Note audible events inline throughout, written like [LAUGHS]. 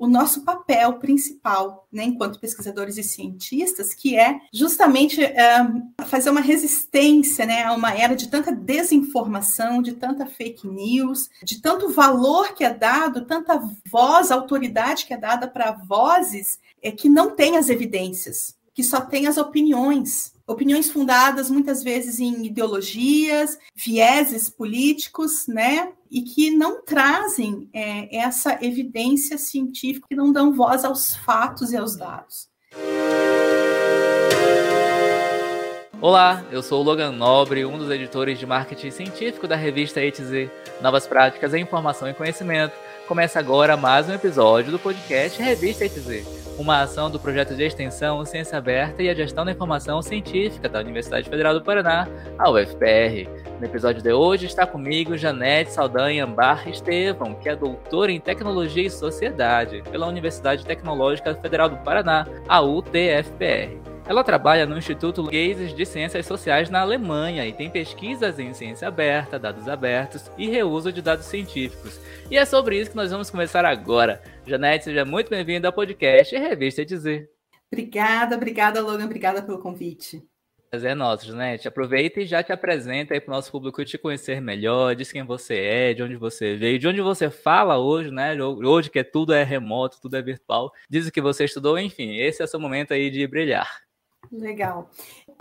o nosso papel principal, né, enquanto pesquisadores e cientistas, que é justamente é, fazer uma resistência né, a uma era de tanta desinformação, de tanta fake news, de tanto valor que é dado, tanta voz, autoridade que é dada para vozes é, que não têm as evidências, que só têm as opiniões opiniões fundadas muitas vezes em ideologias, vieses políticos, né? E que não trazem é, essa evidência científica, que não dão voz aos fatos e aos dados. Olá, eu sou o Logan Nobre, um dos editores de marketing científico da revista ETZ, Novas Práticas em Informação e Conhecimento. Começa agora mais um episódio do podcast Revista ETZ uma ação do projeto de extensão Ciência Aberta e a Gestão da Informação Científica da Universidade Federal do Paraná, a UFPR. No episódio de hoje está comigo Janete Saldanha Ambar Estevam, que é doutora em Tecnologia e Sociedade pela Universidade Tecnológica Federal do Paraná, a UTFPR. Ela trabalha no Instituto Gases de Ciências Sociais na Alemanha e tem pesquisas em ciência aberta, dados abertos e reuso de dados científicos. E é sobre isso que nós vamos começar agora. Janete, seja muito bem-vinda ao podcast e Revista Dizer. Obrigada, obrigada, Logan, obrigada pelo convite. É nosso, Janete. Aproveita e já te apresenta aí para o nosso público te conhecer melhor, diz quem você é, de onde você veio, de onde você fala hoje, né? Hoje que tudo é remoto, tudo é virtual. Diz o que você estudou, enfim, esse é o seu momento aí de brilhar. Legal.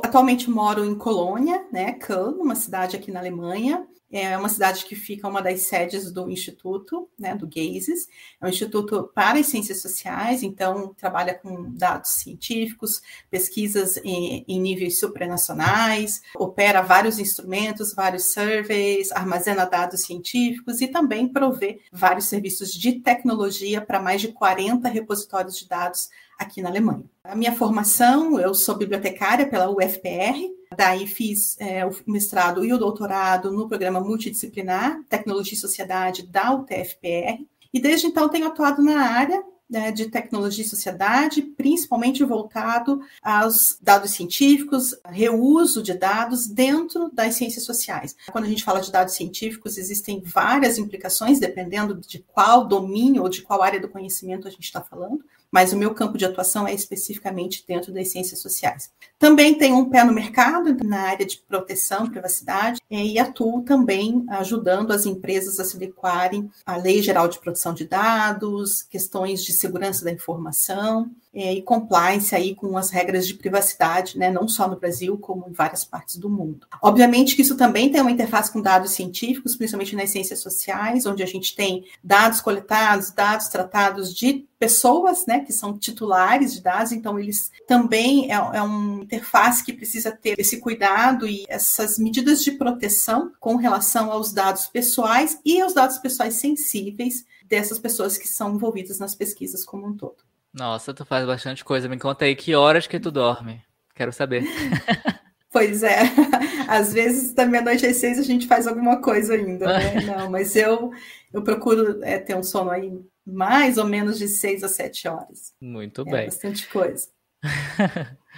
Atualmente moro em Colônia, né, Köln, uma cidade aqui na Alemanha. É uma cidade que fica uma das sedes do Instituto, né, do GAZES. É um instituto para as ciências sociais, então trabalha com dados científicos, pesquisas em, em níveis supranacionais, opera vários instrumentos, vários surveys, armazena dados científicos e também provê vários serviços de tecnologia para mais de 40 repositórios de dados aqui na Alemanha. A minha formação, eu sou bibliotecária pela UFPR, daí fiz é, o mestrado e o doutorado no programa multidisciplinar Tecnologia e Sociedade da UTFPR, e desde então tenho atuado na área né, de tecnologia e sociedade, principalmente voltado aos dados científicos, reuso de dados dentro das ciências sociais. Quando a gente fala de dados científicos, existem várias implicações, dependendo de qual domínio ou de qual área do conhecimento a gente está falando mas o meu campo de atuação é especificamente dentro das ciências sociais. Também tenho um pé no mercado, na área de proteção, privacidade, e atuo também ajudando as empresas a se adequarem à Lei Geral de Proteção de Dados, questões de segurança da informação, é, e compliance aí com as regras de privacidade, né, não só no Brasil, como em várias partes do mundo. Obviamente que isso também tem uma interface com dados científicos, principalmente nas ciências sociais, onde a gente tem dados coletados, dados tratados de pessoas, né, que são titulares de dados, então eles também é, é uma interface que precisa ter esse cuidado e essas medidas de proteção com relação aos dados pessoais e aos dados pessoais sensíveis dessas pessoas que são envolvidas nas pesquisas como um todo. Nossa, tu faz bastante coisa. Me conta aí que horas que tu dorme. Quero saber. [LAUGHS] Pois é, [LAUGHS] às vezes da meia-noite às seis a gente faz alguma coisa ainda, né? [LAUGHS] Não, mas eu, eu procuro é, ter um sono aí mais ou menos de seis a sete horas. Muito é bem. Bastante coisa.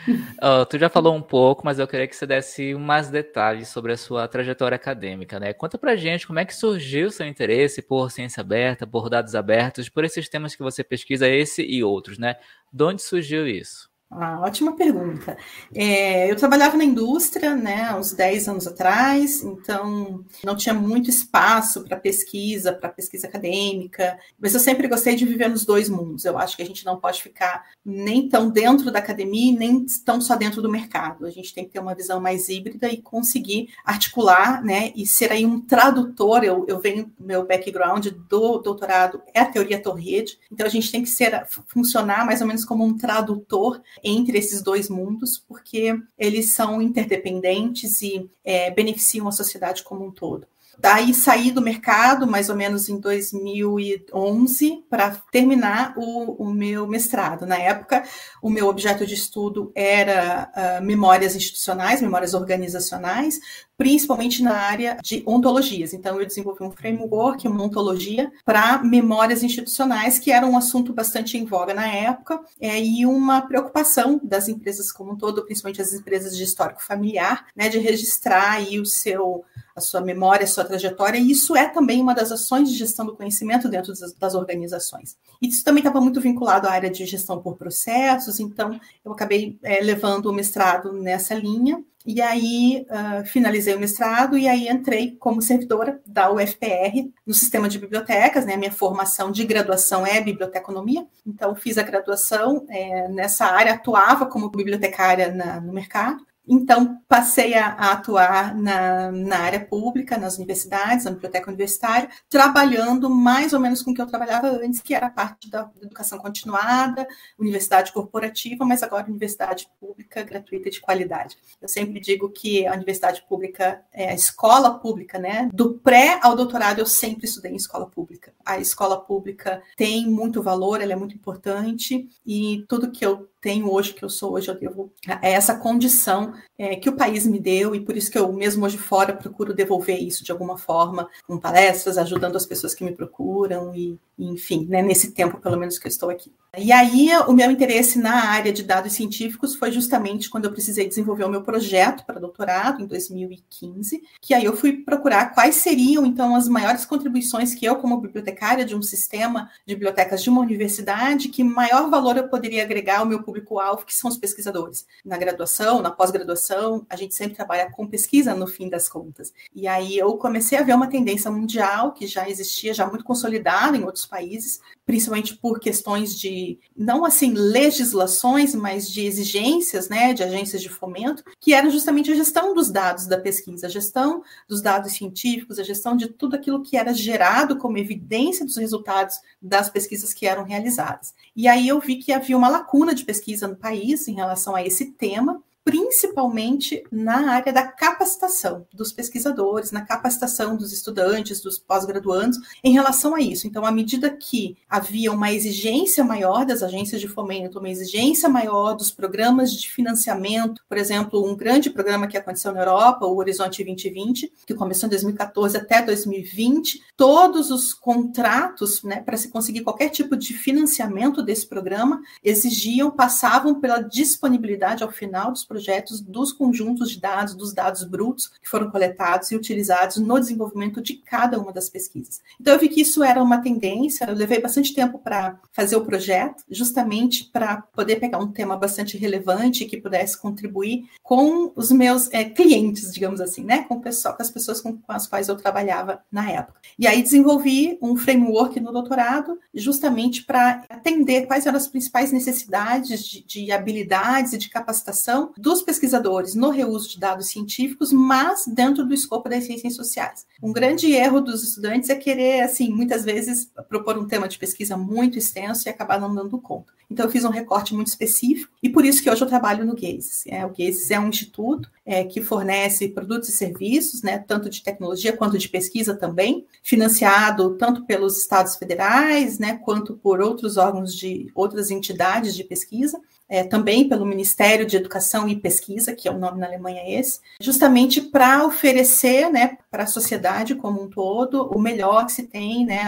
[LAUGHS] oh, tu já falou um pouco, mas eu queria que você desse mais detalhes sobre a sua trajetória acadêmica, né? Conta pra gente como é que surgiu o seu interesse por ciência aberta, por dados abertos, por esses temas que você pesquisa, esse e outros, né? De onde surgiu isso? Ah, ótima pergunta. É, eu trabalhava na indústria, né, uns 10 anos atrás, então não tinha muito espaço para pesquisa, para pesquisa acadêmica, mas eu sempre gostei de viver nos dois mundos. Eu acho que a gente não pode ficar nem tão dentro da academia, nem tão só dentro do mercado. A gente tem que ter uma visão mais híbrida e conseguir articular, né, e ser aí um tradutor. Eu, eu venho, meu background do doutorado é a teoria torrede, então a gente tem que ser, funcionar mais ou menos como um tradutor entre esses dois mundos, porque eles são interdependentes e é, beneficiam a sociedade como um todo. Daí saí do mercado mais ou menos em 2011 para terminar o, o, meu mestrado. Na época, o meu objeto de estudo era uh, memórias institucionais, memórias organizacionais, principalmente na área de ontologias. Então, eu desenvolvi um framework, uma ontologia para memórias institucionais, que era um assunto bastante em voga na época, é, e uma preocupação das empresas como um todo, principalmente as empresas de histórico familiar, né, de registrar aí o seu a sua memória, a sua trajetória, e isso é também uma das ações de gestão do conhecimento dentro das, das organizações. E isso também estava muito vinculado à área de gestão por processos, então eu acabei é, levando o mestrado nessa linha, e aí uh, finalizei o mestrado e aí entrei como servidora da UFPR no sistema de bibliotecas, né? Minha formação de graduação é biblioteconomia, então fiz a graduação é, nessa área, atuava como bibliotecária na, no mercado então, passei a, a atuar na, na, área pública, nas universidades, na biblioteca universitária, trabalhando mais ou menos com o que eu trabalhava antes, que era a parte da educação continuada, universidade corporativa, mas agora universidade pública, gratuita e de qualidade. Eu sempre digo que a universidade pública é a escola pública, né? Do pré ao doutorado, eu sempre estudei em escola pública. A escola pública tem muito valor, ela é muito importante, e tudo que eu tenho hoje, que eu sou hoje, eu devo a essa condição é, que o país me deu, e por isso que eu, mesmo hoje fora, procuro devolver isso de alguma forma, com palestras, ajudando as pessoas que me procuram, e, enfim, né, nesse tempo, pelo menos, que eu estou aqui. E aí, o meu interesse na área de dados científicos foi justamente quando eu precisei desenvolver o meu projeto para doutorado, em 2015, que aí eu fui procurar quais seriam, então, as maiores contribuições que eu, como bibliotecária de um sistema de bibliotecas de uma universidade, que maior valor eu poderia agregar ao meu público-alvo, que são os pesquisadores. Na graduação, na pós-graduação, a gente sempre trabalha com pesquisa no fim das contas. E aí eu comecei a ver uma tendência mundial que já existia, já muito consolidada em outros países, principalmente por questões de, não assim, legislações, mas de exigências, né, de agências de fomento, que era justamente a gestão dos dados da pesquisa, a gestão dos dados científicos, a gestão de tudo aquilo que era gerado como evidência dos resultados das pesquisas que eram realizadas. E aí eu vi que havia uma lacuna de pesquisa no país em relação a esse tema, principalmente na área da capacitação dos pesquisadores, na capacitação dos estudantes, dos pós-graduandos, em relação a isso. Então, à medida que havia uma exigência maior das agências de fomento, uma exigência maior dos programas de financiamento, por exemplo, um grande programa que aconteceu na Europa, o Horizonte 2020, que começou em 2014 até 2020, todos os contratos, né, para se conseguir qualquer tipo de financiamento desse programa, exigiam, passavam pela disponibilidade ao final dos projetos dos conjuntos de dados, dos dados brutos que foram coletados e utilizados no desenvolvimento de cada uma das pesquisas. Então, eu vi que isso era uma tendência, eu levei bastante tempo para fazer o projeto, justamente para poder pegar um tema bastante relevante que pudesse contribuir com os meus é, clientes, digamos assim, né? Com, pessoal, com as pessoas com, com as quais eu trabalhava na época. E aí desenvolvi um framework no doutorado, justamente para atender quais eram as principais necessidades de, de habilidades e de capacitação dos pesquisadores no reuso de dados científicos, mas dentro do escopo das ciências sociais. Um grande erro dos estudantes é querer, assim, muitas vezes propor um tema de pesquisa muito extenso e acabar não dando conta. Então, eu fiz um recorte muito específico e por isso que hoje eu trabalho no GAZES. É, o GAZES é um instituto é, que fornece produtos e serviços, né, tanto de tecnologia quanto de pesquisa também, financiado tanto pelos estados federais, né, quanto por outros órgãos de outras entidades de pesquisa é, também pelo Ministério de Educação e Pesquisa, que é o nome na Alemanha esse, justamente para oferecer né, para a sociedade como um todo o melhor que se tem, né,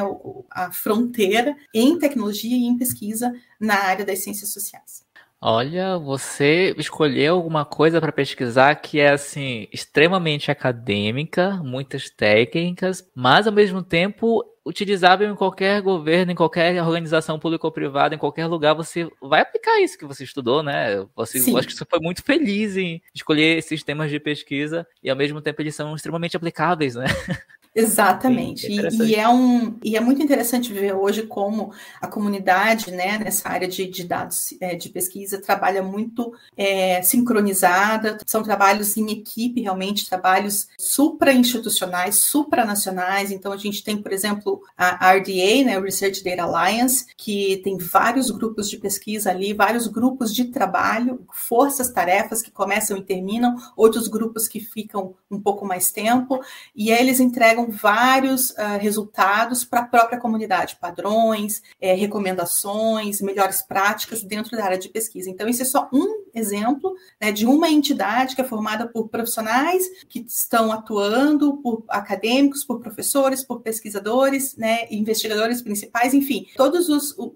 a fronteira em tecnologia e em pesquisa na área das ciências sociais. Olha, você escolheu alguma coisa para pesquisar que é assim extremamente acadêmica, muitas técnicas, mas ao mesmo tempo utilizável em qualquer governo, em qualquer organização pública ou privada, em qualquer lugar, você vai aplicar isso que você estudou, né? Você, eu acho que você foi muito feliz em escolher esses temas de pesquisa e ao mesmo tempo eles são extremamente aplicáveis, né? [LAUGHS] Exatamente. Sim, é e, e, é um, e é muito interessante ver hoje como a comunidade, né, nessa área de, de dados é, de pesquisa, trabalha muito é, sincronizada, são trabalhos em equipe, realmente, trabalhos supra-institucionais, supranacionais. Então, a gente tem, por exemplo, a RDA, né, o Research Data Alliance, que tem vários grupos de pesquisa ali, vários grupos de trabalho, forças-tarefas que começam e terminam, outros grupos que ficam um pouco mais tempo, e eles entregam vários uh, resultados para a própria comunidade, padrões, é, recomendações, melhores práticas dentro da área de pesquisa. Então, isso é só um exemplo né, de uma entidade que é formada por profissionais que estão atuando, por acadêmicos, por professores, por pesquisadores, né, investigadores principais, enfim, todas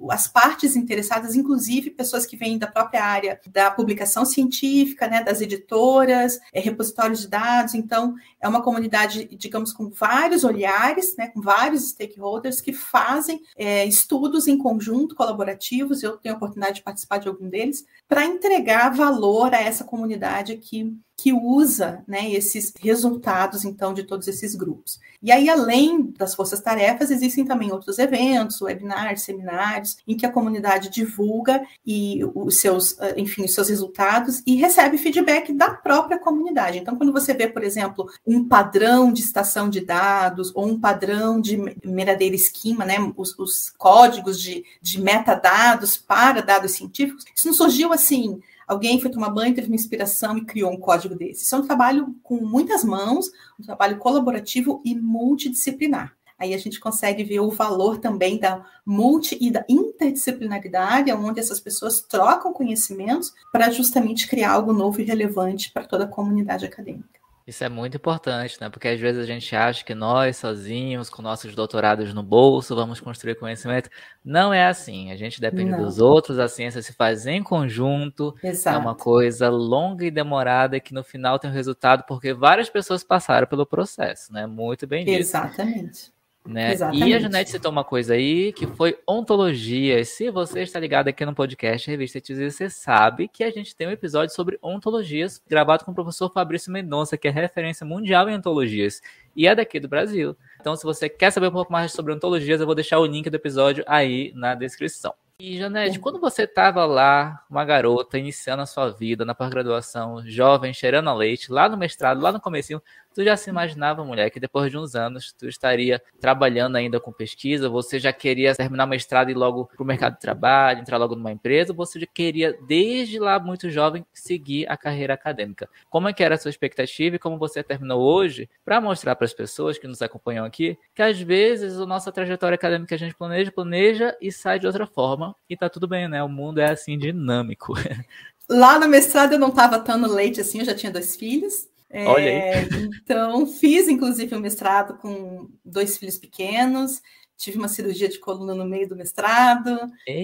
as partes interessadas, inclusive pessoas que vêm da própria área da publicação científica, né, das editoras, é, repositórios de dados. Então, é uma comunidade, digamos, com vários olhares, né, com vários stakeholders que fazem é, estudos em conjunto, colaborativos. Eu tenho a oportunidade de participar de algum deles, para entregar valor a essa comunidade que, que usa né, esses resultados, então, de todos esses grupos. E aí, além das forças-tarefas, existem também outros eventos, webinars, seminários, em que a comunidade divulga e os seus, eh, enfim, os seus resultados e recebe feedback da própria comunidade. Então, quando você vê, por exemplo, um padrão de estação de dados ou um padrão de meradeira esquema, né, os, os códigos de, de metadados para dados científicos, isso não surgiu assim alguém foi tomar banho, teve uma inspiração e criou um código desse. Isso é um trabalho com muitas mãos, um trabalho colaborativo e multidisciplinar. Aí a gente consegue ver o valor também da multi e da interdisciplinaridade, onde essas pessoas trocam conhecimentos para justamente criar algo novo e relevante para toda a comunidade acadêmica. Isso é muito importante, né? Porque às vezes a gente acha que nós, sozinhos, com nossos doutorados no bolso, vamos construir conhecimento. Não é assim. A gente depende Não. dos outros, a ciência se faz em conjunto. Exato. É uma coisa longa e demorada que no final tem um resultado porque várias pessoas passaram pelo processo, né? Muito bem dito. Exatamente. Né? E a Janete citou uma coisa aí que foi ontologia. Se você está ligado aqui no podcast Revista TZ, você sabe que a gente tem um episódio sobre ontologias gravado com o professor Fabrício Mendonça, que é referência mundial em ontologias e é daqui do Brasil. Então, se você quer saber um pouco mais sobre ontologias, eu vou deixar o link do episódio aí na descrição. E, Janete, quando você estava lá, uma garota, iniciando a sua vida na pós-graduação, jovem, cheirando a leite, lá no mestrado, lá no comecinho, tu já se imaginava, mulher, que depois de uns anos tu estaria trabalhando ainda com pesquisa, você já queria terminar o mestrado e ir logo para o mercado de trabalho, entrar logo numa empresa, você já queria, desde lá muito jovem, seguir a carreira acadêmica. Como é que era a sua expectativa e como você terminou hoje, para mostrar para as pessoas que nos acompanham aqui, que às vezes a nossa trajetória acadêmica a gente planeja, planeja e sai de outra forma, e tá tudo bem, né? O mundo é assim dinâmico. [LAUGHS] Lá no mestrado eu não estava tão leite assim, eu já tinha dois filhos. Olha aí. É, então, fiz inclusive um mestrado com dois filhos pequenos, tive uma cirurgia de coluna no meio do mestrado,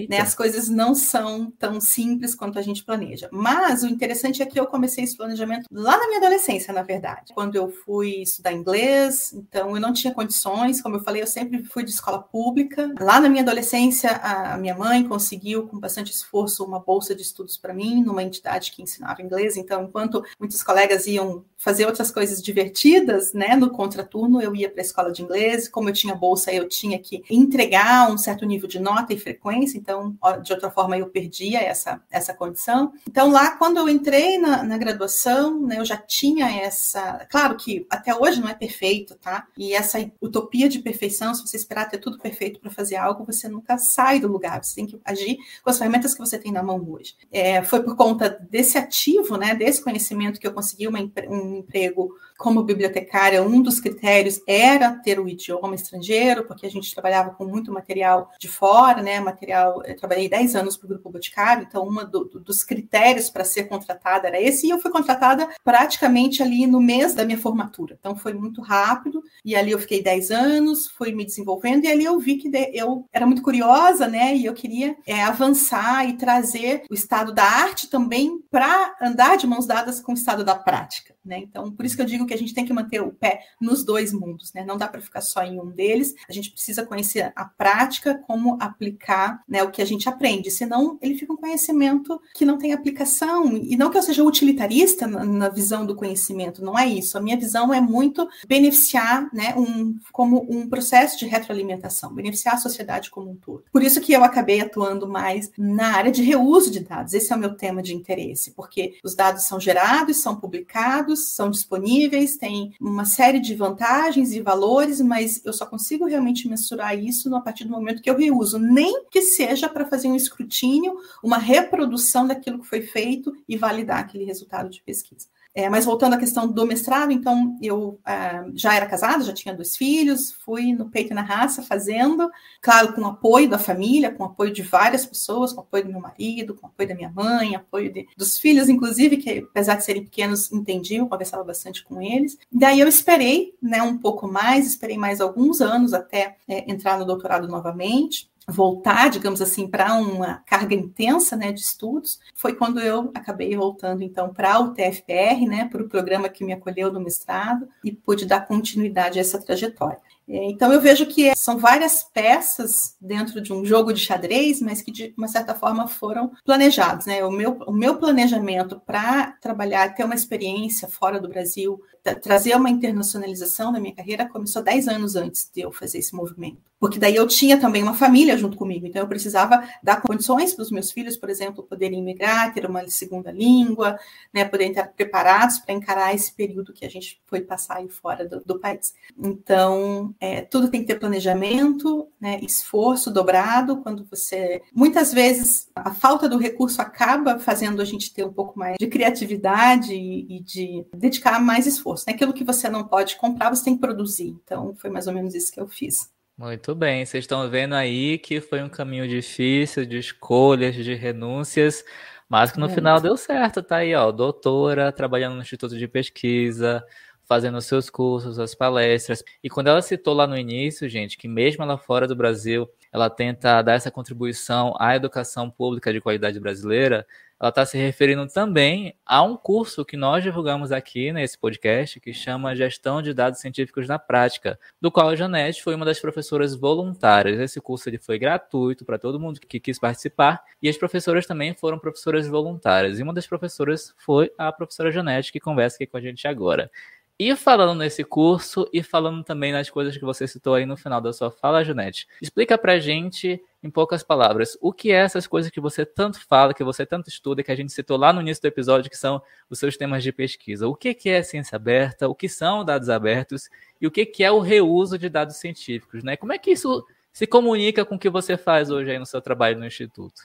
né? As coisas não são tão simples quanto a gente planeja. Mas o interessante é que eu comecei esse planejamento lá na minha adolescência, na verdade. Quando eu fui estudar inglês, então eu não tinha condições, como eu falei, eu sempre fui de escola pública. Lá na minha adolescência, a minha mãe conseguiu com bastante esforço uma bolsa de estudos para mim numa entidade que ensinava inglês. Então, enquanto muitos colegas iam fazer outras coisas divertidas, né, no contraturno, eu ia para a escola de inglês. Como eu tinha bolsa, eu tinha que entregar um certo nível de nota e frequência, então, de outra forma, eu perdia essa, essa condição. Então, lá, quando eu entrei na, na graduação, né, eu já tinha essa. Claro que até hoje não é perfeito, tá? E essa utopia de perfeição, se você esperar ter tudo perfeito para fazer algo, você nunca sai do lugar, você tem que agir com as ferramentas que você tem na mão hoje. É, foi por conta desse ativo, né, desse conhecimento que eu consegui uma, um emprego como bibliotecária, um dos critérios era ter o idioma estrangeiro, porque a gente trabalhava com muito material de fora, né? Material, eu trabalhei 10 anos para o Grupo Boticário, então um do, dos critérios para ser contratada era esse, e eu fui contratada praticamente ali no mês da minha formatura. Então foi muito rápido, e ali eu fiquei 10 anos, fui me desenvolvendo, e ali eu vi que eu era muito curiosa, né? E eu queria é, avançar e trazer o estado da arte também para andar de mãos dadas com o estado da prática. Né? Então, por isso que eu digo que a gente tem que manter o pé nos dois mundos, né? Não dá para ficar só em um deles. A gente precisa conhecer a prática, como aplicar né, o que a gente aprende, senão ele fica um conhecimento que não tem aplicação. E não que eu seja utilitarista na, na visão do conhecimento, não é isso. A minha visão é muito beneficiar, né, um, como um processo de retroalimentação, beneficiar a sociedade como um todo. Por isso que eu acabei atuando mais na área de reuso de dados. Esse é o meu tema de interesse, porque os dados são gerados, são publicados são disponíveis, tem uma série de vantagens e valores, mas eu só consigo realmente mensurar isso a partir do momento que eu reuso, nem que seja para fazer um escrutínio, uma reprodução daquilo que foi feito e validar aquele resultado de pesquisa. É, mas voltando à questão do mestrado, então eu é, já era casada, já tinha dois filhos, fui no peito e na raça fazendo, claro, com apoio da família, com apoio de várias pessoas, com apoio do meu marido, com apoio da minha mãe, apoio de, dos filhos, inclusive, que apesar de serem pequenos, entendiam, conversava bastante com eles. Daí eu esperei né, um pouco mais, esperei mais alguns anos até é, entrar no doutorado novamente voltar, digamos assim, para uma carga intensa né, de estudos, foi quando eu acabei voltando então para o TFPR, né, para o programa que me acolheu no mestrado e pude dar continuidade a essa trajetória. É, então eu vejo que são várias peças dentro de um jogo de xadrez, mas que de uma certa forma foram planejados. Né? O, meu, o meu planejamento para trabalhar, ter uma experiência fora do Brasil, trazer uma internacionalização da minha carreira começou 10 anos antes de eu fazer esse movimento. Porque daí eu tinha também uma família junto comigo, então eu precisava dar condições para os meus filhos, por exemplo, poderem migrar, ter uma segunda língua, né, poderem estar preparados para encarar esse período que a gente foi passar aí fora do, do país. Então, é, tudo tem que ter planejamento, né, esforço dobrado. Quando você. Muitas vezes a falta do recurso acaba fazendo a gente ter um pouco mais de criatividade e, e de dedicar mais esforço. Né? Aquilo que você não pode comprar, você tem que produzir. Então, foi mais ou menos isso que eu fiz. Muito bem, vocês estão vendo aí que foi um caminho difícil de escolhas, de renúncias, mas que no Muito. final deu certo, tá aí, ó, doutora, trabalhando no Instituto de Pesquisa, fazendo os seus cursos, as palestras. E quando ela citou lá no início, gente, que mesmo ela fora do Brasil, ela tenta dar essa contribuição à educação pública de qualidade brasileira, ela está se referindo também a um curso que nós divulgamos aqui nesse podcast, que chama Gestão de Dados Científicos na Prática, do qual a Janete foi uma das professoras voluntárias. Esse curso ele foi gratuito para todo mundo que quis participar, e as professoras também foram professoras voluntárias. E uma das professoras foi a professora Janete, que conversa aqui com a gente agora. E falando nesse curso e falando também nas coisas que você citou aí no final da sua fala, Janete, explica pra gente, em poucas palavras, o que é essas coisas que você tanto fala, que você tanto estuda, que a gente citou lá no início do episódio, que são os seus temas de pesquisa. O que é ciência aberta, o que são dados abertos e o que é o reuso de dados científicos, né? Como é que isso se comunica com o que você faz hoje aí no seu trabalho no Instituto?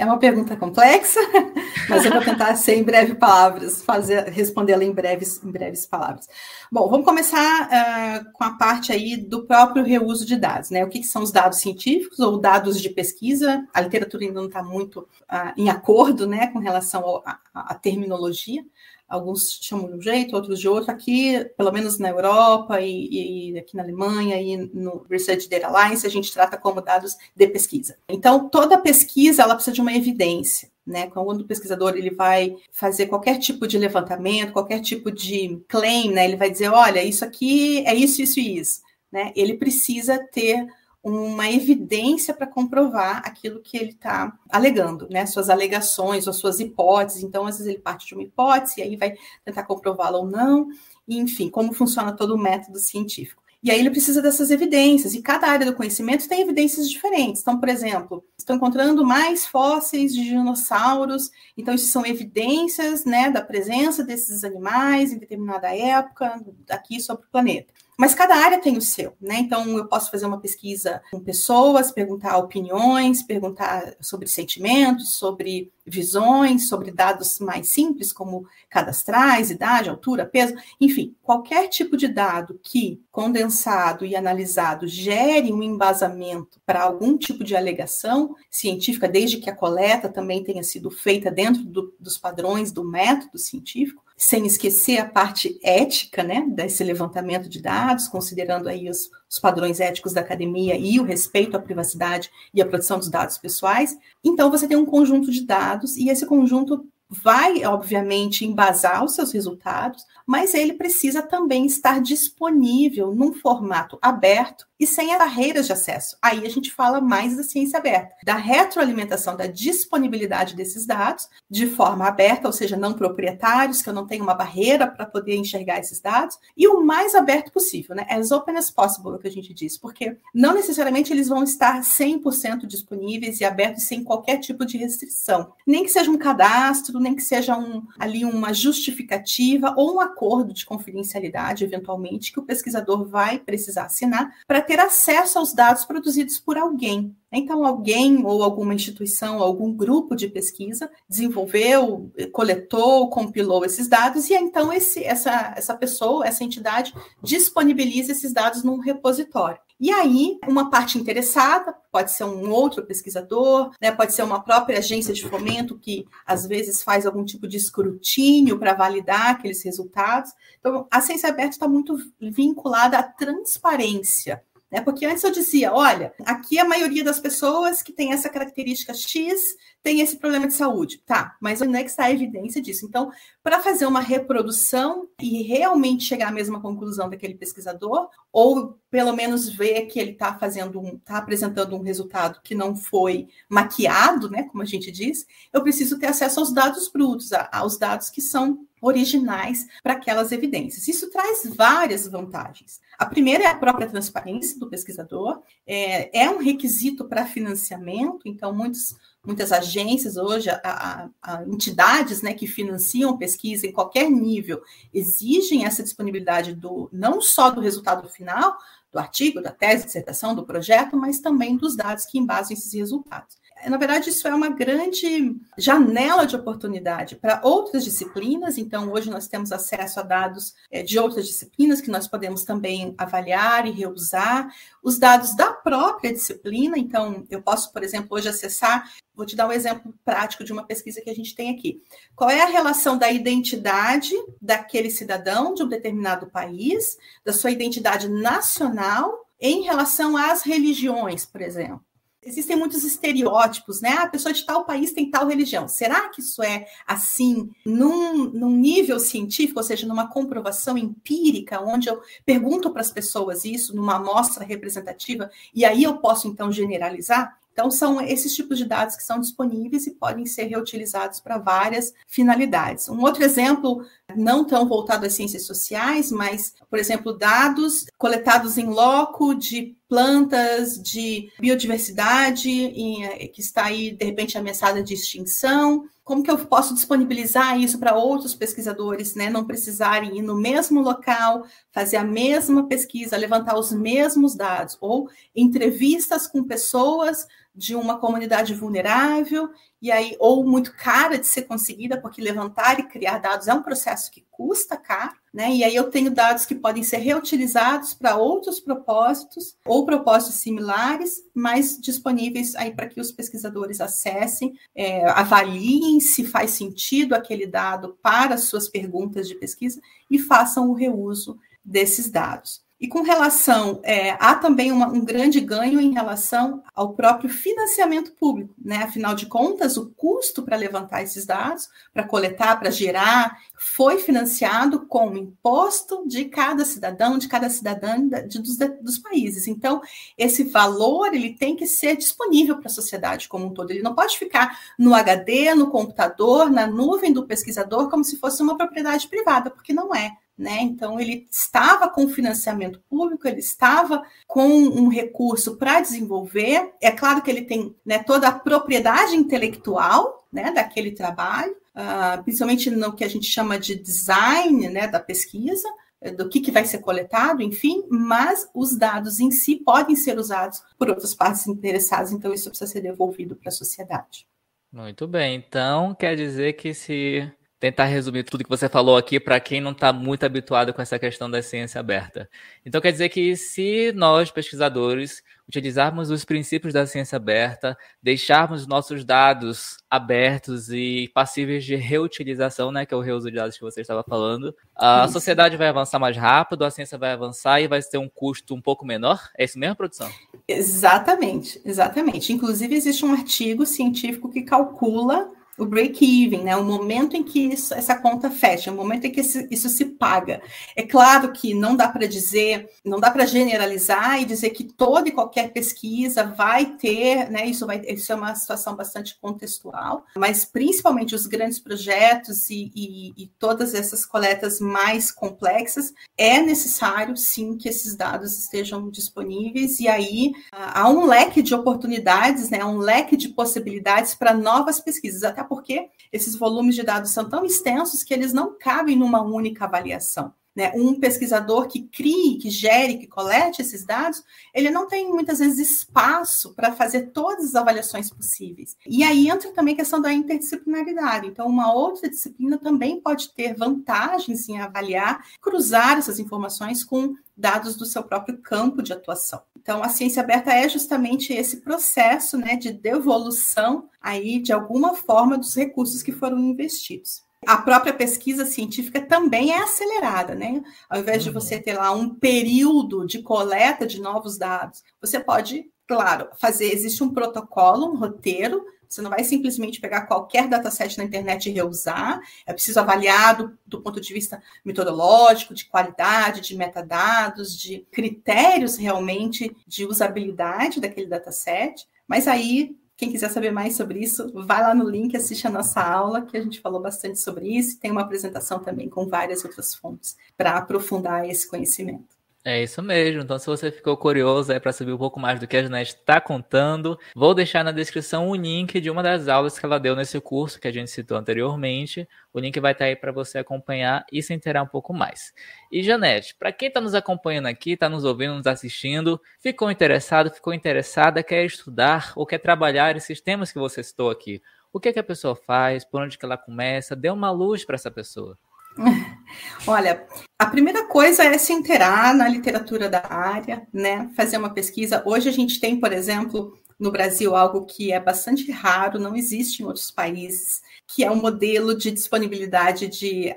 É uma pergunta complexa, [LAUGHS] mas eu vou tentar ser em breves palavras, fazer, respondê-la em breves, em breves palavras. Bom, vamos começar uh, com a parte aí do próprio reuso de dados, né? O que, que são os dados científicos ou dados de pesquisa? A literatura ainda não está muito uh, em acordo, né, com relação à terminologia alguns chamam de um jeito, outros de outro. Aqui, pelo menos na Europa e, e, aqui na Alemanha e no Research Data Alliance, a gente trata como dados de pesquisa. Então, toda pesquisa ela precisa de uma evidência. Né, quando o pesquisador ele vai fazer qualquer tipo de levantamento, qualquer tipo de claim, né, ele vai dizer, olha, isso aqui é isso, isso e isso. Né, ele precisa ter uma evidência para comprovar aquilo que ele está alegando, né? Suas alegações ou suas hipóteses. Então, às vezes ele parte de uma hipótese e aí vai tentar comprová-la ou não. E, enfim, como funciona todo o método científico. E aí ele precisa dessas evidências, e cada área do conhecimento tem evidências diferentes. Então, por exemplo, estão encontrando mais fósseis de dinossauros, então isso são evidências né, da presença desses animais em determinada época aqui sobre o planeta. Mas cada área tem o seu, né? Então eu posso fazer uma pesquisa com pessoas, perguntar opiniões, perguntar sobre sentimentos, sobre visões, sobre dados mais simples, como cadastrais, idade, altura, peso, enfim, qualquer tipo de dado que, condensado e analisado, gere um embasamento para algum tipo de alegação científica, desde que a coleta também tenha sido feita dentro do, dos padrões do método científico, sem esquecer a parte ética, né, desse levantamento de dados, considerando aí os, os, padrões éticos da academia e o respeito à privacidade e à proteção dos dados pessoais. Então, você tem um conjunto de dados e esse conjunto vai, obviamente, embasar os seus resultados, mas ele precisa também estar disponível num formato aberto e sem barreiras de acesso. Aí a gente fala mais da ciência aberta, da retroalimentação, da disponibilidade desses dados de forma aberta, ou seja, não proprietários, que eu não tenho uma barreira para poder enxergar esses dados, e o mais aberto possível, né? As open as possible, o que a gente diz, porque não necessariamente eles vão estar 100% disponíveis e abertos sem qualquer tipo de restrição. Nem que seja um cadastro, nem que seja um, ali uma justificativa ou um acordo de confidencialidade, eventualmente, que o pesquisador vai precisar assinar para ter acesso aos dados produzidos por alguém. Então, alguém ou alguma instituição, algum grupo de pesquisa desenvolveu, coletou, compilou esses dados e então esse, essa, essa pessoa, essa entidade disponibiliza esses dados num repositório. E aí, uma parte interessada, pode ser um outro pesquisador, né, pode ser uma própria agência de fomento que às vezes faz algum tipo de escrutínio para validar aqueles resultados. Então, a ciência aberta está muito vinculada à transparência né? Porque antes eu dizia, olha, aqui a maioria das pessoas que tem essa característica X tem esse problema de saúde. Tá, mas onde é que está a evidência disso? Então, para fazer uma reprodução e realmente chegar à mesma conclusão daquele pesquisador, ou pelo menos ver que ele está fazendo um, está apresentando um resultado que não foi maquiado, né? Como a gente diz, eu preciso ter acesso aos dados brutos, aos dados que são originais para aquelas evidências. Isso traz várias vantagens. A primeira é a própria transparência do pesquisador, é, é um requisito para financiamento, então muitos, muitas agências hoje, a, a, a entidades né, que financiam pesquisa em qualquer nível, exigem essa disponibilidade do não só do resultado final, do artigo, da tese, dissertação, do projeto, mas também dos dados que embasam esses resultados na verdade, isso é uma grande janela de oportunidade para outras disciplinas. Então, hoje nós temos acesso a dados é, de outras disciplinas que nós podemos também avaliar e reusar. Os dados da própria disciplina. Então, eu posso, por exemplo, hoje acessar. Vou te dar um exemplo prático de uma pesquisa que a gente tem aqui. Qual é a relação da identidade daquele cidadão de um determinado país, da sua identidade nacional, em relação às religiões, por exemplo? Existem muitos estereótipos, né? A pessoa de tal país tem tal religião. Será que isso é assim, num, num nível científico, ou seja, numa comprovação empírica, onde eu pergunto para as pessoas isso, numa amostra representativa, e aí eu posso então generalizar? Então, são esses tipos de dados que são disponíveis e podem ser reutilizados para várias finalidades. Um outro exemplo, não tão voltado às ciências sociais, mas, por exemplo, dados coletados em loco de plantas, de biodiversidade, em, que está aí, de repente, ameaçada de extinção. Como que eu posso disponibilizar isso para outros pesquisadores, né? Não precisarem ir no mesmo local, fazer a mesma pesquisa, levantar os mesmos dados, ou entrevistas com pessoas de uma comunidade vulnerável, e aí, ou muito cara de ser conseguida, porque levantar e criar dados é um processo que custa caro, né? E aí eu tenho dados que podem ser reutilizados para outros propósitos, ou propósitos similares, mas disponíveis aí para que os pesquisadores acessem, é, avaliem se faz sentido aquele dado para as suas perguntas de pesquisa e façam o reuso desses dados. E com relação, é, há também uma, um grande ganho em relação ao próprio financiamento público, né? Afinal de contas, o custo para levantar esses dados, para coletar, para gerar, foi financiado com o imposto de cada cidadão, de cada cidadã de, dos, dos países. Então, esse valor ele tem que ser disponível para a sociedade como um todo. Ele não pode ficar no HD, no computador, na nuvem do pesquisador, como se fosse uma propriedade privada, porque não é. Né? Então, ele estava com financiamento público, ele estava com um recurso para desenvolver. É claro que ele tem né, toda a propriedade intelectual né, daquele trabalho, uh, principalmente no que a gente chama de design né, da pesquisa, do que, que vai ser coletado, enfim, mas os dados em si podem ser usados por outras partes interessadas, então isso precisa ser devolvido para a sociedade. Muito bem, então quer dizer que se tentar resumir tudo que você falou aqui para quem não está muito habituado com essa questão da ciência aberta. Então, quer dizer que se nós, pesquisadores, utilizarmos os princípios da ciência aberta, deixarmos nossos dados abertos e passíveis de reutilização, né, que é o reuso de dados que você estava falando, a isso. sociedade vai avançar mais rápido, a ciência vai avançar e vai ter um custo um pouco menor? É isso mesmo, produção? Exatamente, exatamente. Inclusive, existe um artigo científico que calcula o break-even, né? O momento em que isso, essa conta fecha, o momento em que isso, isso se paga. É claro que não dá para dizer, não dá para generalizar e dizer que toda e qualquer pesquisa vai ter, né? Isso, vai, isso é uma situação bastante contextual, mas principalmente os grandes projetos e, e, e todas essas coletas mais complexas, é necessário sim que esses dados estejam disponíveis e aí há um leque de oportunidades, né? Um leque de possibilidades para novas pesquisas, até porque esses volumes de dados são tão extensos que eles não cabem numa única avaliação. Né? Um pesquisador que crie, que gere, que colete esses dados, ele não tem muitas vezes espaço para fazer todas as avaliações possíveis. E aí entra também a questão da interdisciplinaridade. Então, uma outra disciplina também pode ter vantagens em avaliar, cruzar essas informações com dados do seu próprio campo de atuação. Então, a ciência aberta é justamente esse processo né, de devolução aí, de alguma forma, dos recursos que foram investidos. A própria pesquisa científica também é acelerada, né? Ao invés de você uhum. ter lá um período de coleta de novos dados, você pode, claro, fazer. Existe um protocolo, um roteiro. Você não vai simplesmente pegar qualquer dataset na internet e reusar. É preciso avaliar do, do ponto de vista metodológico, de qualidade, de metadados, de critérios realmente de usabilidade daquele dataset. Mas aí quem quiser saber mais sobre isso, vai lá no link, assiste a nossa aula, que a gente falou bastante sobre isso. Tem uma apresentação também com várias outras fontes para aprofundar esse conhecimento. É isso mesmo. Então, se você ficou curioso para saber um pouco mais do que a Janete está contando, vou deixar na descrição o link de uma das aulas que ela deu nesse curso que a gente citou anteriormente. O link vai estar tá aí para você acompanhar e se inteirar um pouco mais. E Janete, para quem está nos acompanhando aqui, está nos ouvindo, nos assistindo, ficou interessado, ficou interessada, quer estudar ou quer trabalhar esses temas que você citou aqui, o que, é que a pessoa faz, por onde que ela começa, dê uma luz para essa pessoa. [LAUGHS] Olha, a primeira coisa é se inteirar na literatura da área, né? Fazer uma pesquisa. Hoje a gente tem, por exemplo, no Brasil algo que é bastante raro, não existe em outros países, que é um modelo de disponibilidade de,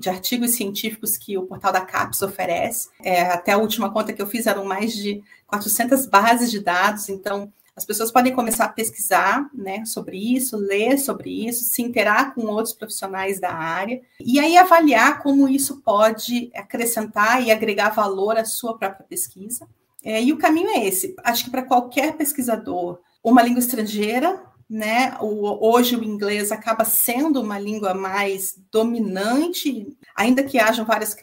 de artigos científicos que o portal da CAPES oferece. É, até a última conta que eu fiz eram mais de 400 bases de dados, então as pessoas podem começar a pesquisar né, sobre isso, ler sobre isso, se interar com outros profissionais da área e aí avaliar como isso pode acrescentar e agregar valor à sua própria pesquisa. É, e o caminho é esse. Acho que para qualquer pesquisador, uma língua estrangeira né? O, hoje o inglês acaba sendo uma língua mais dominante, ainda que hajam várias,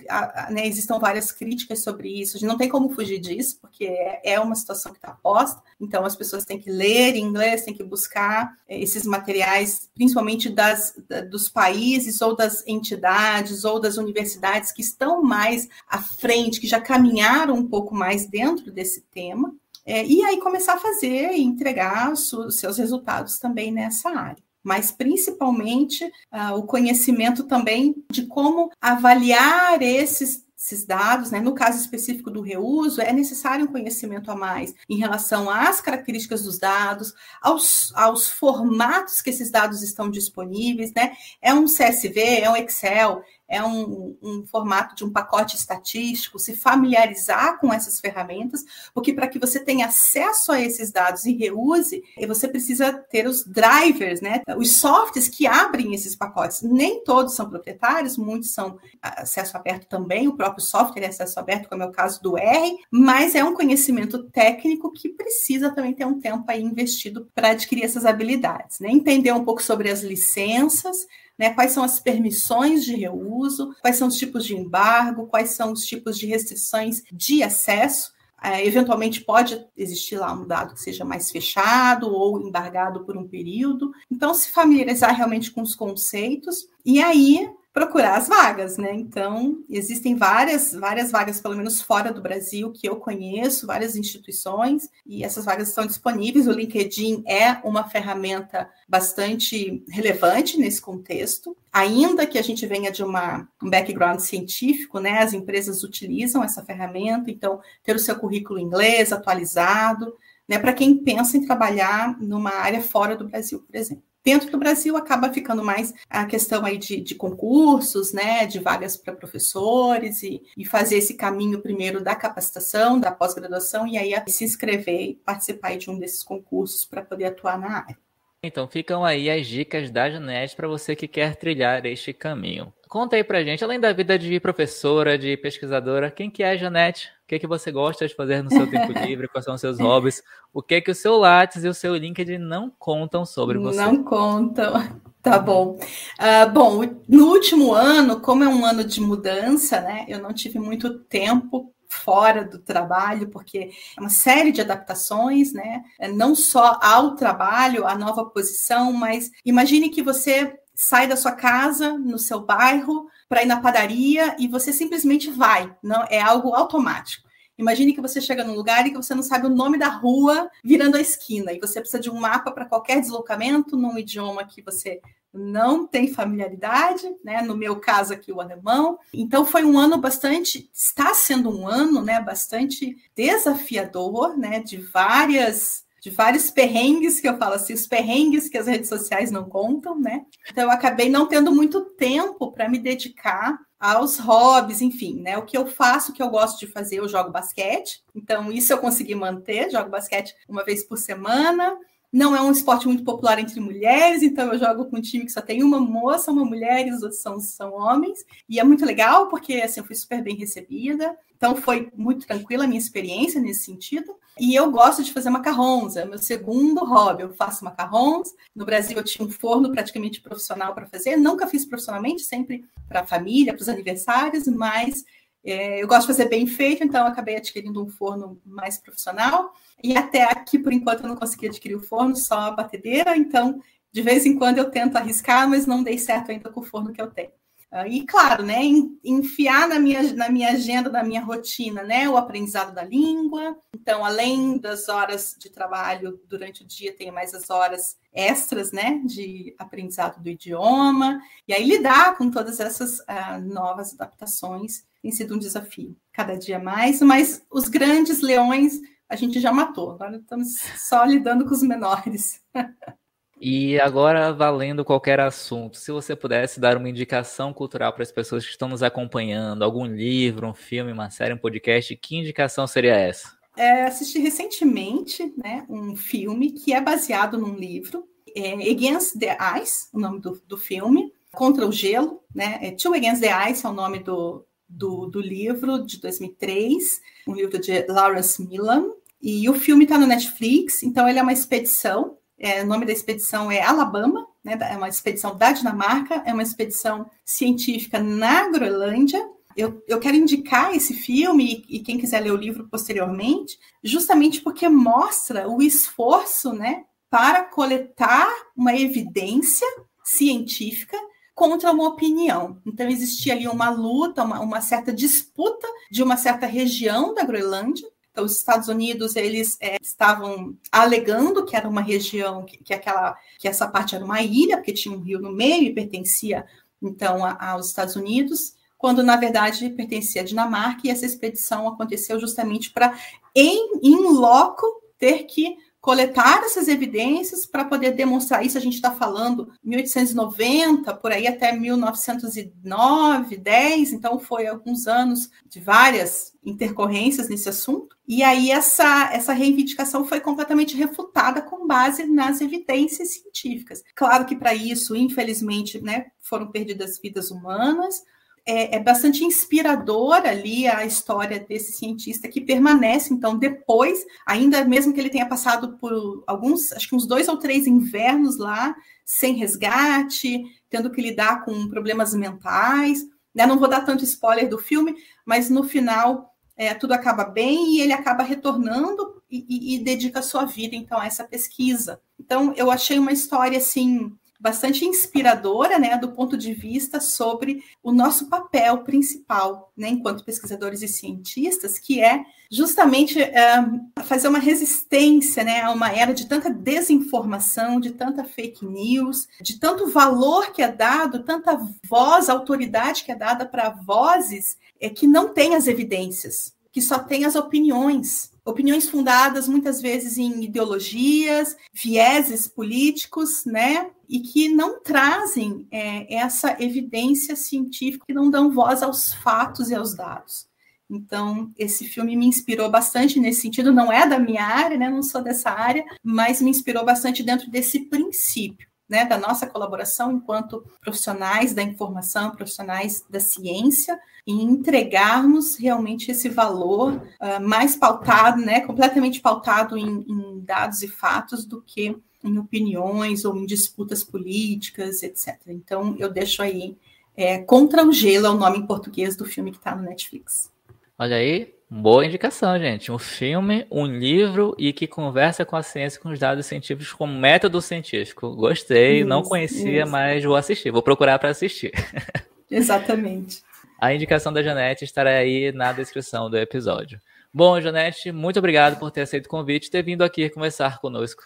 né, existam várias críticas sobre isso. Não tem como fugir disso, porque é, é uma situação que está posta. Então as pessoas têm que ler inglês, têm que buscar é, esses materiais, principalmente das, dos países ou das entidades ou das universidades que estão mais à frente, que já caminharam um pouco mais dentro desse tema. É, e aí começar a fazer e entregar os seus resultados também nessa área mas principalmente uh, o conhecimento também de como avaliar esses esses dados, né? no caso específico do reuso, é necessário um conhecimento a mais em relação às características dos dados, aos, aos formatos que esses dados estão disponíveis, né? É um CSV, é um Excel, é um, um, formato de um pacote estatístico, se familiarizar com essas ferramentas, porque para que você tenha acesso a esses dados e reuse, você precisa ter os drivers, né? Os softwares que abrem esses pacotes. Nem todos são proprietários, muitos são acesso aberto também, o próprio software é acesso aberto, como é o caso do R, mas é um conhecimento técnico que precisa também ter um tempo aí investido para adquirir essas habilidades, né? Entender um pouco sobre as licenças, né? Quais são as permissões de reuso, quais são os tipos de embargo, quais são os tipos de restrições de acesso. É, eventualmente pode existir lá um dado que seja mais fechado ou embargado por um período. Então, se familiarizar realmente com os conceitos e aí procurar as vagas, né? Então, existem várias, várias vagas, pelo menos fora do Brasil, que eu conheço, várias instituições, e essas vagas estão disponíveis. O LinkedIn é uma ferramenta bastante relevante nesse contexto. Ainda que a gente venha de uma, um background científico, né? As empresas utilizam essa ferramenta, então, ter o seu currículo em inglês atualizado, né? Para quem pensa em trabalhar numa área fora do Brasil, por exemplo. Dentro do Brasil acaba ficando mais a questão aí de, de concursos, né, de vagas para professores e, e, fazer esse caminho primeiro da capacitação, da pós-graduação e aí se inscrever e participar de um desses concursos para poder atuar na área. Então ficam aí as dicas da Janete para você que quer trilhar este caminho. Conta aí pra gente, além da vida de professora, de pesquisadora, quem que é a Janete? O que, que você gosta de fazer no seu tempo [LAUGHS] livre? Quais são os seus hobbies? O que que o seu Lattes e o seu LinkedIn não contam sobre você? Não contam. [LAUGHS] Tá bom. Uh, bom, no último ano, como é um ano de mudança, né? Eu não tive muito tempo fora do trabalho, porque é uma série de adaptações, né? Não só ao trabalho, à nova posição, mas imagine que você sai da sua casa, no seu bairro, para ir na padaria e você simplesmente vai, não é algo automático. Imagine que você chega num lugar e que você não sabe o nome da rua virando a esquina e você precisa de um mapa para qualquer deslocamento num idioma que você não tem familiaridade, né? No meu caso aqui o alemão. Então foi um ano bastante, está sendo um ano, né, bastante desafiador, né, de várias de vários perrengues que eu falo assim, os perrengues que as redes sociais não contam, né? Então eu acabei não tendo muito tempo para me dedicar aos hobbies, enfim, né? O que eu faço, o que eu gosto de fazer, eu jogo basquete. Então isso eu consegui manter, jogo basquete uma vez por semana. Não é um esporte muito popular entre mulheres, então eu jogo com um time que só tem uma moça, uma mulher e os outros são, são homens. E é muito legal, porque assim, eu fui super bem recebida. Então foi muito tranquila a minha experiência nesse sentido. E eu gosto de fazer macarrons, é meu segundo hobby. Eu faço macarrons. No Brasil eu tinha um forno praticamente profissional para fazer. Nunca fiz profissionalmente, sempre para a família, para os aniversários, mas eu gosto de fazer bem feito, então acabei adquirindo um forno mais profissional. E até aqui, por enquanto, eu não consegui adquirir o forno, só a batedeira. Então, de vez em quando eu tento arriscar, mas não dei certo ainda com o forno que eu tenho. Uh, e claro, né, enfiar na minha, na minha agenda, na minha rotina, né, o aprendizado da língua. Então, além das horas de trabalho durante o dia, tem mais as horas extras, né, de aprendizado do idioma. E aí lidar com todas essas uh, novas adaptações tem sido um desafio, cada dia mais. Mas os grandes leões a gente já matou. Agora estamos só lidando com os menores. [LAUGHS] E agora, valendo qualquer assunto, se você pudesse dar uma indicação cultural para as pessoas que estão nos acompanhando, algum livro, um filme, uma série, um podcast, que indicação seria essa? É, assisti recentemente né, um filme que é baseado num livro, é Against the Ice, o nome do, do filme, Contra o Gelo, né? É Two Against the Ice é o nome do, do, do livro de 2003, um livro de Lawrence Millam. E o filme está no Netflix, então ele é uma expedição é, o nome da expedição é Alabama, né, é uma expedição da Dinamarca, é uma expedição científica na Groenlândia. Eu, eu quero indicar esse filme e, quem quiser ler o livro posteriormente, justamente porque mostra o esforço né, para coletar uma evidência científica contra uma opinião. Então, existia ali uma luta, uma, uma certa disputa de uma certa região da Groenlândia então, os Estados Unidos eles é, estavam alegando que era uma região que, que, aquela que essa parte era uma ilha, porque tinha um rio no meio e pertencia então a, aos Estados Unidos, quando na verdade pertencia à Dinamarca. E essa expedição aconteceu justamente para em, em loco ter que coletar essas evidências para poder demonstrar isso. A gente está falando 1890, por aí até 1909, 10, então foi alguns anos de várias intercorrências nesse assunto. E aí essa, essa reivindicação foi completamente refutada com base nas evidências científicas. Claro que para isso, infelizmente, né, foram perdidas vidas humanas, é, é, bastante inspiradora ali a história desse cientista que permanece, então, depois, ainda mesmo que ele tenha passado por alguns, acho que uns dois ou três invernos lá, sem resgate, tendo que lidar com problemas mentais. Né? Não vou dar tanto spoiler do filme, mas no final é, tudo acaba bem e ele acaba retornando e, e, e dedica a sua vida, então, a essa pesquisa. Então, eu achei uma história, assim, bastante inspiradora, né, do ponto de vista sobre o nosso papel principal, né, enquanto pesquisadores e cientistas, que é justamente é, fazer uma resistência, né, a uma era de tanta desinformação, de tanta fake news, de tanto valor que é dado, tanta voz, autoridade que é dada para vozes é, que não têm as evidências, que só têm as opiniões opiniões fundadas muitas vezes em ideologias, vieses políticos, né? E que não trazem é, essa evidência científica, que não dão voz aos fatos e aos dados. Então, esse filme me inspirou bastante nesse sentido. Não é da minha área, né? Não sou dessa área, mas me inspirou bastante dentro desse princípio né, da nossa colaboração enquanto profissionais da informação, profissionais da ciência, e entregarmos realmente esse valor uh, mais pautado, né, completamente pautado em, em dados e fatos do que em opiniões ou em disputas políticas, etc. Então, eu deixo aí é, Contra o Gelo, é o nome em português do filme que está no Netflix. Olha aí, Boa indicação, gente. Um filme, um livro e que conversa com a ciência, com os dados científicos, com método científico. Gostei, isso, não conhecia, isso. mas vou assistir. Vou procurar para assistir. [LAUGHS] Exatamente. A indicação da Janete estará aí na descrição do episódio. Bom, Janete, muito obrigado por ter aceito o convite e ter vindo aqui conversar conosco.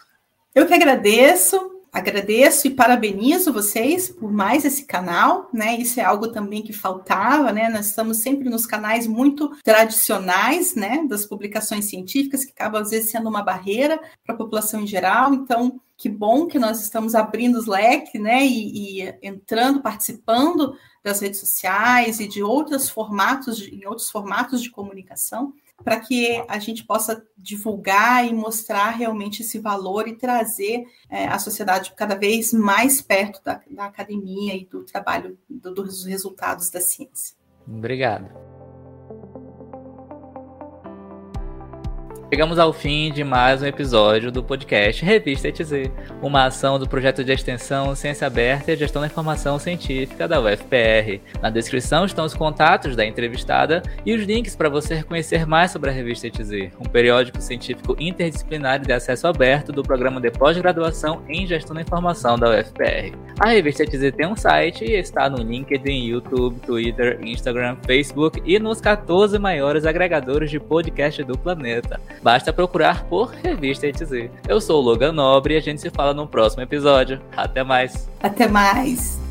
Eu que agradeço agradeço e parabenizo vocês por mais esse canal, né? Isso é algo também que faltava, né? Nós estamos sempre nos canais muito tradicionais, né? Das publicações científicas, que acabam às vezes sendo uma barreira para a população em geral. Então, que bom que nós estamos abrindo os leques, né? E, e entrando, participando das redes sociais e de outros formatos, em outros formatos de comunicação para que a gente possa divulgar e mostrar realmente esse valor e trazer é, a sociedade cada vez mais perto da, da academia e do trabalho, do, dos resultados da ciência. Obrigado. Chegamos ao fim de mais um episódio do podcast Revista ETZ, uma ação do projeto de extensão Ciência Aberta e Gestão da Informação Científica da UFPR. Na descrição estão os contatos da entrevistada e os links para você conhecer mais sobre a Revista ETZ, um periódico científico interdisciplinar de acesso aberto do programa de pós-graduação em Gestão da Informação da UFPR. A Revista ETZ tem um site e está no LinkedIn, YouTube, Twitter, Instagram, Facebook e nos 14 maiores agregadores de podcast do planeta. Basta procurar por Revista ETZ. Eu sou o Logan Nobre e a gente se fala no próximo episódio. Até mais. Até mais.